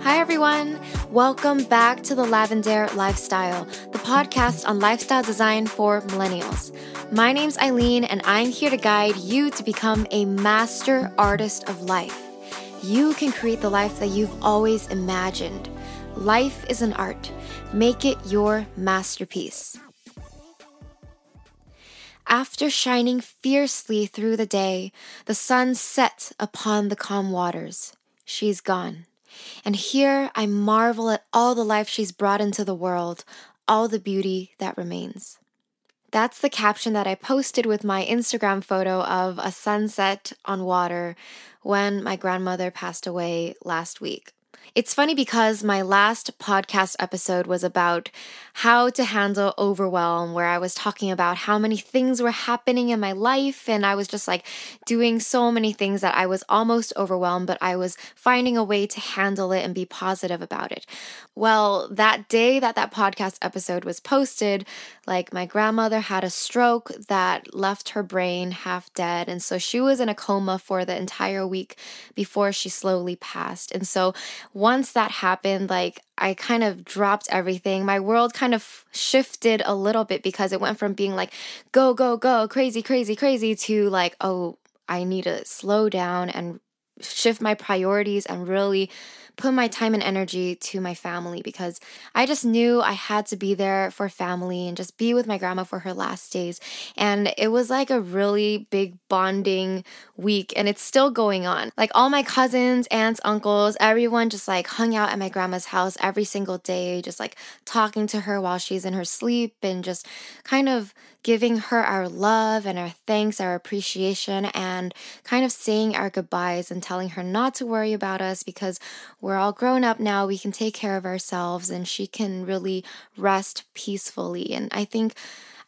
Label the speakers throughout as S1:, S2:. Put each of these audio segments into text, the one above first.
S1: Hi, everyone. Welcome back to the Lavendaire Lifestyle, the podcast on lifestyle design for millennials. My name's Eileen, and I'm here to guide you to become a master artist of life. You can create the life that you've always imagined. Life is an art. Make it your masterpiece. After shining fiercely through the day, the sun set upon the calm waters. She's gone. And here I marvel at all the life she's brought into the world, all the beauty that remains. That's the caption that I posted with my Instagram photo of a sunset on water when my grandmother passed away last week. It's funny because my last podcast episode was about how to handle overwhelm, where I was talking about how many things were happening in my life. And I was just like doing so many things that I was almost overwhelmed, but I was finding a way to handle it and be positive about it. Well, that day that that podcast episode was posted, like my grandmother had a stroke that left her brain half dead. And so she was in a coma for the entire week before she slowly passed. And so once that happened, like I kind of dropped everything. My world kind of shifted a little bit because it went from being like, go, go, go, crazy, crazy, crazy to like, oh, I need to slow down and shift my priorities and really put my time and energy to my family because I just knew I had to be there for family and just be with my grandma for her last days. And it was like a really big bonding week, and it's still going on. Like all my cousins, aunts, uncles, everyone just like hung out at my grandma's house every single day, just like talking to her while she's in her sleep and just kind of giving her our love and our thanks, our appreciation, and kind of saying our goodbyes and telling her not to worry about us because we're all grown up now. We can take care of ourselves and she can really rest peacefully. And I think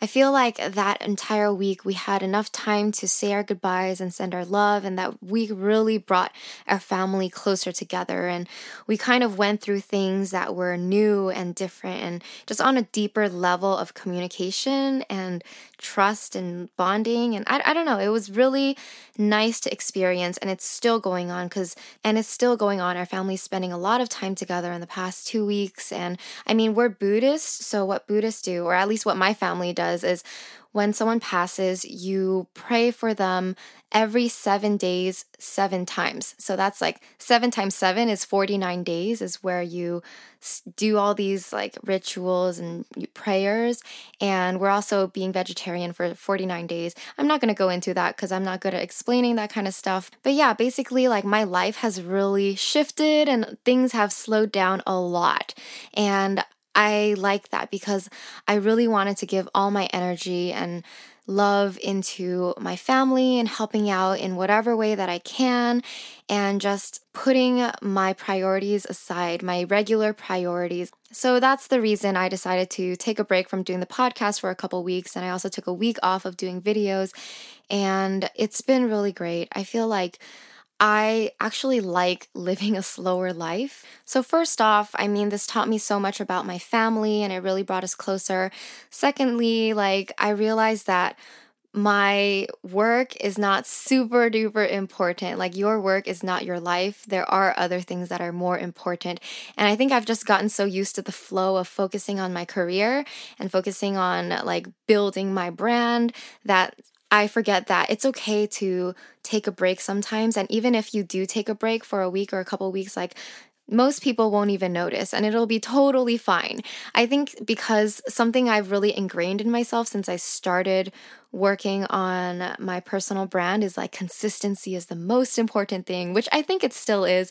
S1: I feel like that entire week we had enough time to say our goodbyes and send our love, and that week really brought our family closer together. And we kind of went through things that were new and different, and just on a deeper level of communication and trust and bonding. And I, I don't know, it was really nice to experience, and it's still going on because, and it's still going on. Our family's spending a lot of time together in the past two weeks. And I mean, we're Buddhists, so what Buddhists do, or at least what my family does, does is when someone passes, you pray for them every seven days, seven times. So that's like seven times seven is 49 days, is where you do all these like rituals and prayers. And we're also being vegetarian for 49 days. I'm not going to go into that because I'm not good at explaining that kind of stuff. But yeah, basically, like my life has really shifted and things have slowed down a lot. And I like that because I really wanted to give all my energy and love into my family and helping out in whatever way that I can and just putting my priorities aside, my regular priorities. So that's the reason I decided to take a break from doing the podcast for a couple weeks and I also took a week off of doing videos and it's been really great. I feel like I actually like living a slower life. So, first off, I mean, this taught me so much about my family and it really brought us closer. Secondly, like, I realized that my work is not super duper important. Like, your work is not your life. There are other things that are more important. And I think I've just gotten so used to the flow of focusing on my career and focusing on like building my brand that I forget that it's okay to take a break sometimes. And even if you do take a break for a week or a couple weeks, like most people won't even notice and it'll be totally fine. I think because something I've really ingrained in myself since I started working on my personal brand is like consistency is the most important thing, which I think it still is.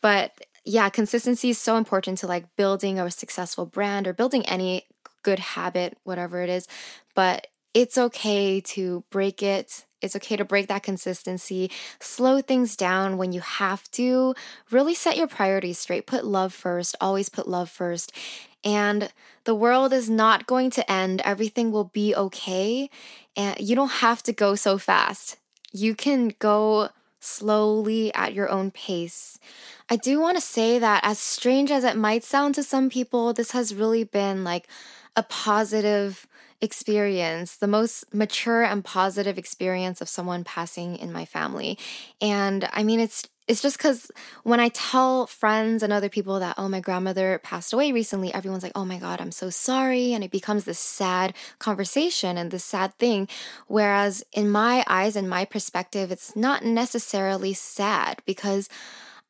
S1: But yeah, consistency is so important to like building a successful brand or building any good habit, whatever it is. But it's okay to break it. It's okay to break that consistency, slow things down when you have to, really set your priorities straight. Put love first, always put love first. And the world is not going to end. Everything will be okay. And you don't have to go so fast. You can go slowly at your own pace. I do want to say that, as strange as it might sound to some people, this has really been like a positive experience, the most mature and positive experience of someone passing in my family. And I mean, it's it's just because when I tell friends and other people that, oh, my grandmother passed away recently, everyone's like, oh my God, I'm so sorry. And it becomes this sad conversation and this sad thing. Whereas in my eyes and my perspective, it's not necessarily sad because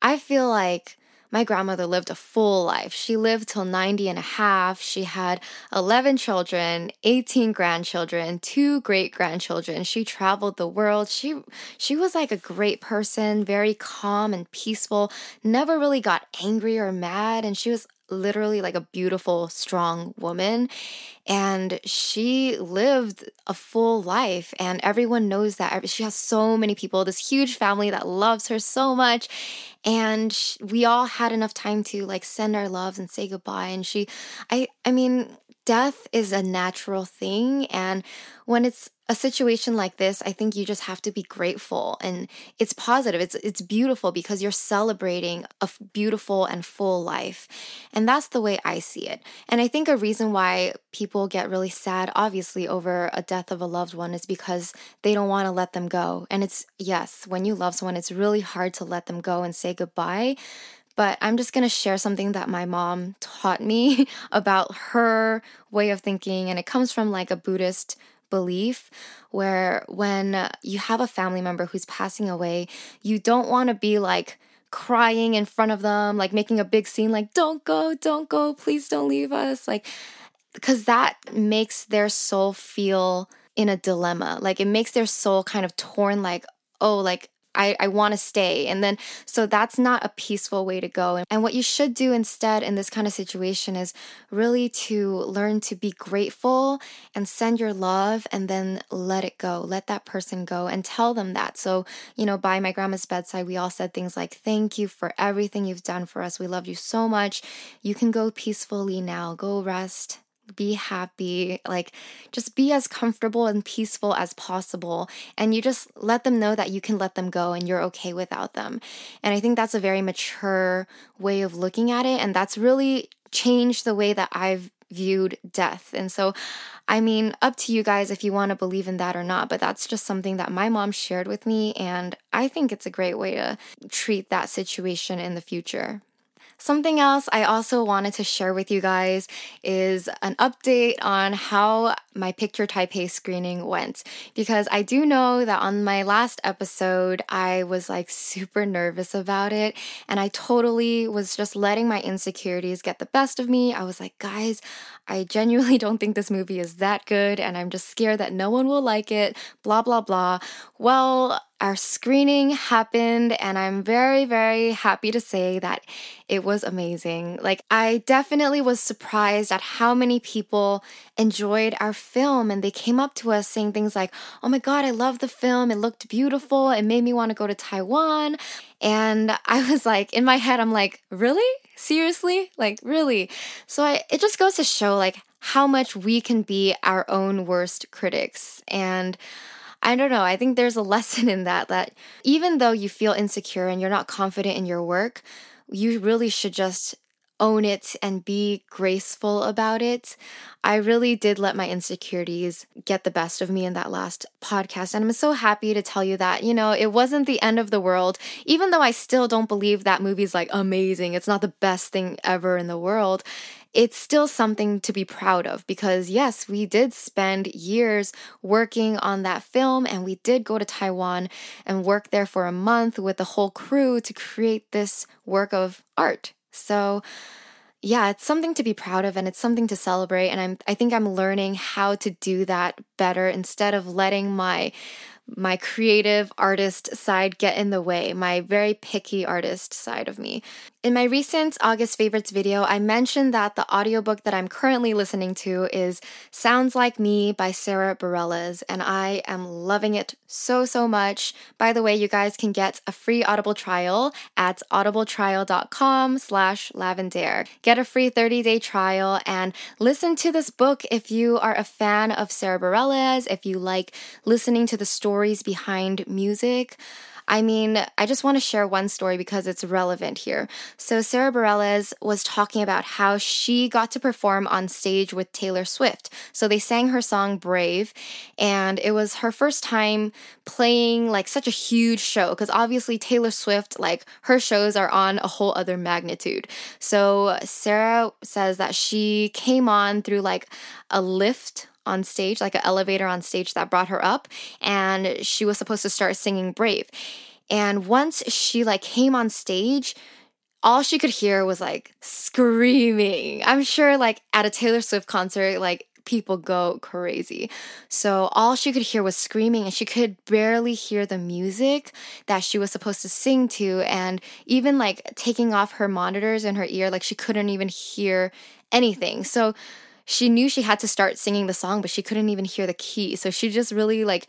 S1: I feel like my grandmother lived a full life. She lived till 90 and a half. She had 11 children, 18 grandchildren, two great grandchildren. She traveled the world. She she was like a great person, very calm and peaceful, never really got angry or mad and she was literally like a beautiful, strong woman. And she lived a full life, and everyone knows that. She has so many people, this huge family that loves her so much. And we all had enough time to like send our loves and say goodbye. And she, I, I mean, death is a natural thing. And when it's a situation like this, I think you just have to be grateful and it's positive. It's it's beautiful because you're celebrating a beautiful and full life. And that's the way I see it. And I think a reason why people get really sad obviously over a death of a loved one is because they don't want to let them go. And it's yes, when you love someone, it's really hard to let them go and say goodbye but I'm just to share something that my mom taught me about her way of thinking. And it comes from like a Buddhist belief where when you have a family member who's passing away, you don't want to be like crying in front of them, like making a big scene, like, don't go, don't go, please don't leave us. Like, because that makes their soul feel in a dilemma. Like, it makes their soul kind of torn, like, oh, like, I, I want to stay. And then, so that's not a peaceful way to go. And what you should do instead in this kind of situation is really to learn to be grateful and send your love and then let it go. Let that person go and tell them that. So, you know, by my grandma's bedside, we all said things like, Thank you for everything you've done for us. We love you so much. You can go peacefully now. Go rest be happy, like just be as comfortable and peaceful as possible. And you just let them know that you can let them go and you're okay without them. And I think that's a very mature way of looking at it. And that's really changed the way that I've viewed death. And so, I mean, up to you guys if you want to believe in that or not, but that's just something that my mom shared with me. And I think it's a great way to treat that situation in the future. Something else I also wanted to share with you guys is an update on how my Picture Taipei screening went. Because I do know that on my last episode, I was like super nervous about it. And I totally was just letting my insecurities get the best of me. I was like, guys, I genuinely don't think this movie is that good. And I'm just scared that no one will like it, blah, blah, blah. Well, our screening happened, and I'm very, very happy to say that it was amazing. Like, I definitely was surprised at how many people enjoyed our film, and they came up to us saying things like, Oh my God, I love the film. It looked beautiful. It made me want to go to Taiwan. And I was like, in my head, I'm like, Really? Seriously? Like, really? So I, it just goes to show, like, how much we can be our own worst critics. And I don't know. I think there's a lesson in that that even though you feel insecure and you're not confident in your work, you really should just own it and be graceful about it. I really did let my insecurities get the best of me in that last podcast. And I'm so happy to tell you that, you know, it wasn't the end of the world. Even though I still don't believe that movie's like amazing, it's not the best thing ever in the world it's still something to be proud of because, yes, we did spend years working on that film and we did go to Taiwan and work there for a month with the whole crew to create this work of art. So, yeah, it's something to be proud of and it's something to celebrate and I'm I think I'm learning how to do that better instead of letting my my creative artist side get in the way, my very picky artist side of me. In my recent August favorites video, I mentioned that the audiobook that I'm currently listening to is Sounds Like Me by Sarah Bareilles, and I am loving it so, so much. By the way, you guys can get a free Audible trial at audibletrial.com slash lavendaire. Get a free 30-day trial and listen to this book if you are a fan of Sarah Bareilles, if you like listening to the stories behind music. I mean, I just want to share one story because it's relevant here. So, Sarah Bareilles was talking about how she got to perform on stage with Taylor Swift. So, they sang her song Brave, and it was her first time playing like such a huge show because obviously Taylor Swift, like her shows are on a whole other magnitude. So, Sarah says that she came on through like a lift on stage, like an elevator on stage that brought her up, and she was supposed to start singing Brave. And once she like came on stage, all she could hear was like screaming. I'm sure like at a Taylor Swift concert, like people go crazy. So all she could hear was screaming and she could barely hear the music that she was supposed to sing to and even like taking off her monitors in her ear like she couldn't even hear anything. So she knew she had to start singing the song, but she couldn't even hear the key. So she just really like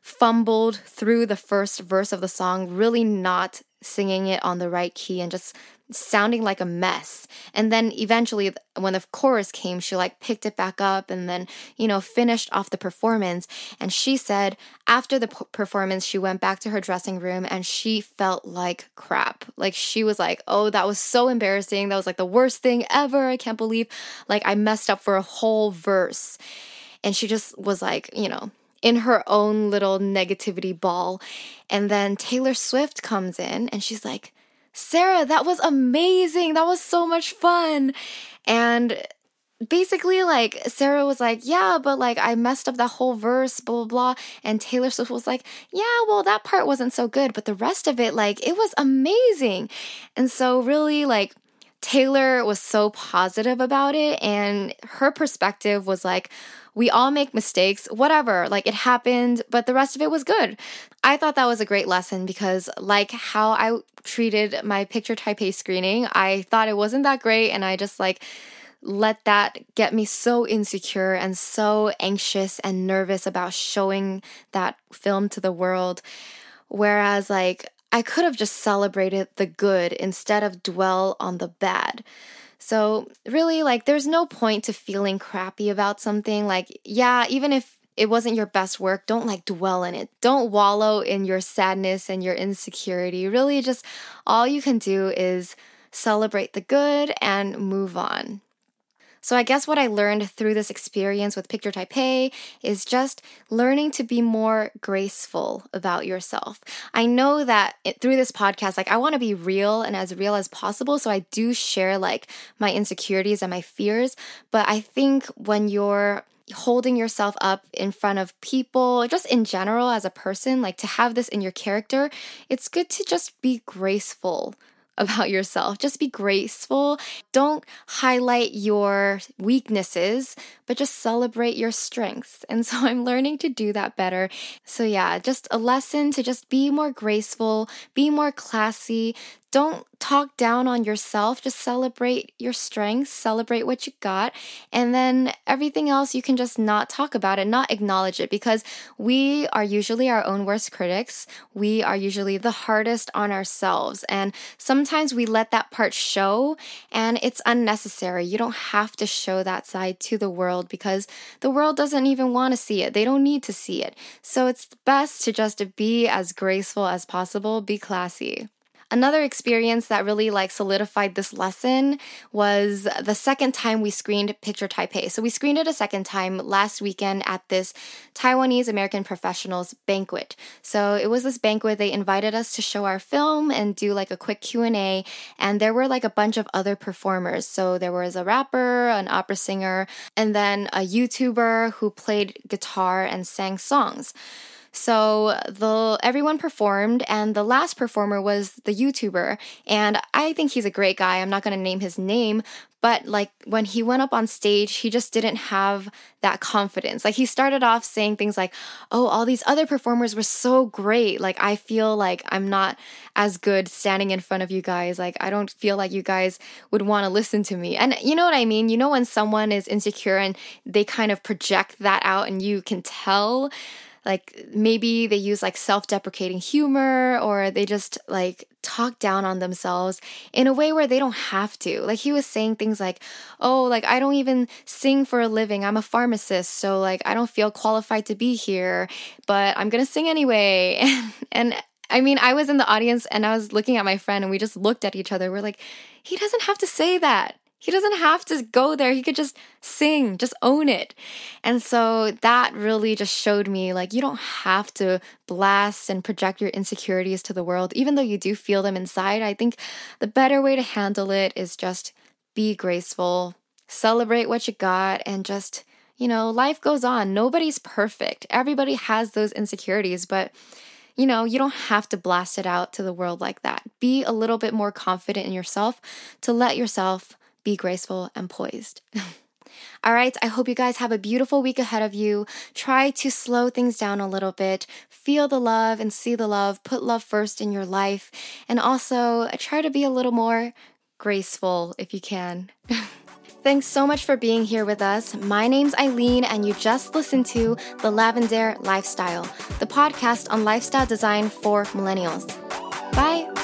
S1: fumbled through the first verse of the song, really not singing it on the right key and just sounding like a mess. And then eventually, when the chorus came, she like picked it back up and then, you know, finished off the performance. And she said after the performance, she went back to her dressing room and she felt like crap. Like she was like, oh, that was so embarrassing. That was like the worst thing ever. I can't believe like I messed up for a whole verse. And she just was like, you know, in her own little negativity ball. And then Taylor Swift comes in and she's like, Sarah, that was amazing. That was so much fun. And basically, like, Sarah was like, Yeah, but like, I messed up that whole verse, blah, blah, blah. And Taylor Swift was like, Yeah, well, that part wasn't so good, but the rest of it, like, it was amazing. And so, really, like, Taylor was so positive about it, and her perspective was like, we all make mistakes, whatever, like it happened, but the rest of it was good. I thought that was a great lesson because, like how I treated my picture Taipei screening, I thought it wasn't that great, and I just like, let that get me so insecure and so anxious and nervous about showing that film to the world. Whereas, like, I could have just celebrated the good instead of dwell on the bad. So, really, like, there's no point to feeling crappy about something. Like, yeah, even if it wasn't your best work, don't like dwell in it. Don't wallow in your sadness and your insecurity. Really, just all you can do is celebrate the good and move on. So I guess what I learned through this experience with Picture Taipei is just learning to be more graceful about yourself. I know that it, through this podcast, like I want to be real and as real as possible. So I do share like my insecurities and my fears. But I think when you're holding yourself up in front of people, just in general as a person, like to have this in your character, it's good to just be graceful about yourself. Just be graceful. Don't highlight your weaknesses, but just celebrate your strengths. And so I'm learning to do that better. So, yeah, just a lesson to just be more graceful, be more classy, don't talk down on yourself. Just celebrate your strengths, celebrate what you got, and then everything else you can just not talk about it, not acknowledge it because we are usually our own worst critics. We are usually the hardest on ourselves. And sometimes we let that part show and it's unnecessary. You don't have to show that side to the world because the world doesn't even want to see it. They don't need to see it. So it's best to just be as graceful as possible, be classy. Another experience that really like solidified this lesson was the second time we screened Picture Taipei. So we screened it a second time last weekend at this Taiwanese American professionals banquet. So it was this banquet they invited us to show our film and do like a quick Q&A and there were like a bunch of other performers. So there was a rapper, an opera singer, and then a YouTuber who played guitar and sang songs. So the everyone performed, and the last performer was the YouTuber, and I think he's a great guy. I'm not going to name his name, but like when he went up on stage, he just didn't have that confidence. Like he started off saying things like, "Oh, all these other performers were so great. Like I feel like I'm not as good standing in front of you guys. Like I don't feel like you guys would want to listen to me." And you know what I mean? You know when someone is insecure and they kind of project that out and you can tell like maybe they use like self-deprecating humor or they just like talk down on themselves in a way where they don't have to. Like he was saying things like, "Oh, like I don't even sing for a living. I'm a pharmacist, so like I don't feel qualified to be here, but I'm going to sing anyway." and I mean, I was in the audience and I was looking at my friend and we just looked at each other. We're like, he doesn't have to say that. He doesn't have to go there. He could just sing, just own it. And so that really just showed me like you don't have to blast and project your insecurities to the world, even though you do feel them inside. I think the better way to handle it is just be graceful, celebrate what you got, and just, you know, life goes on. Nobody's perfect. Everybody has those insecurities, but you know, you don't have to blast it out to the world like that. Be a little bit more confident in yourself to let yourself be graceful and poised. All right, I hope you guys have a beautiful week ahead of you. Try to slow things down a little bit, feel the love and see the love, put love first in your life, and also try to be a little more graceful if you can. Thanks so much for being here with us. My name's Eileen, and you just listened to The Lavendaire Lifestyle, the podcast on lifestyle design for millennials. Bye.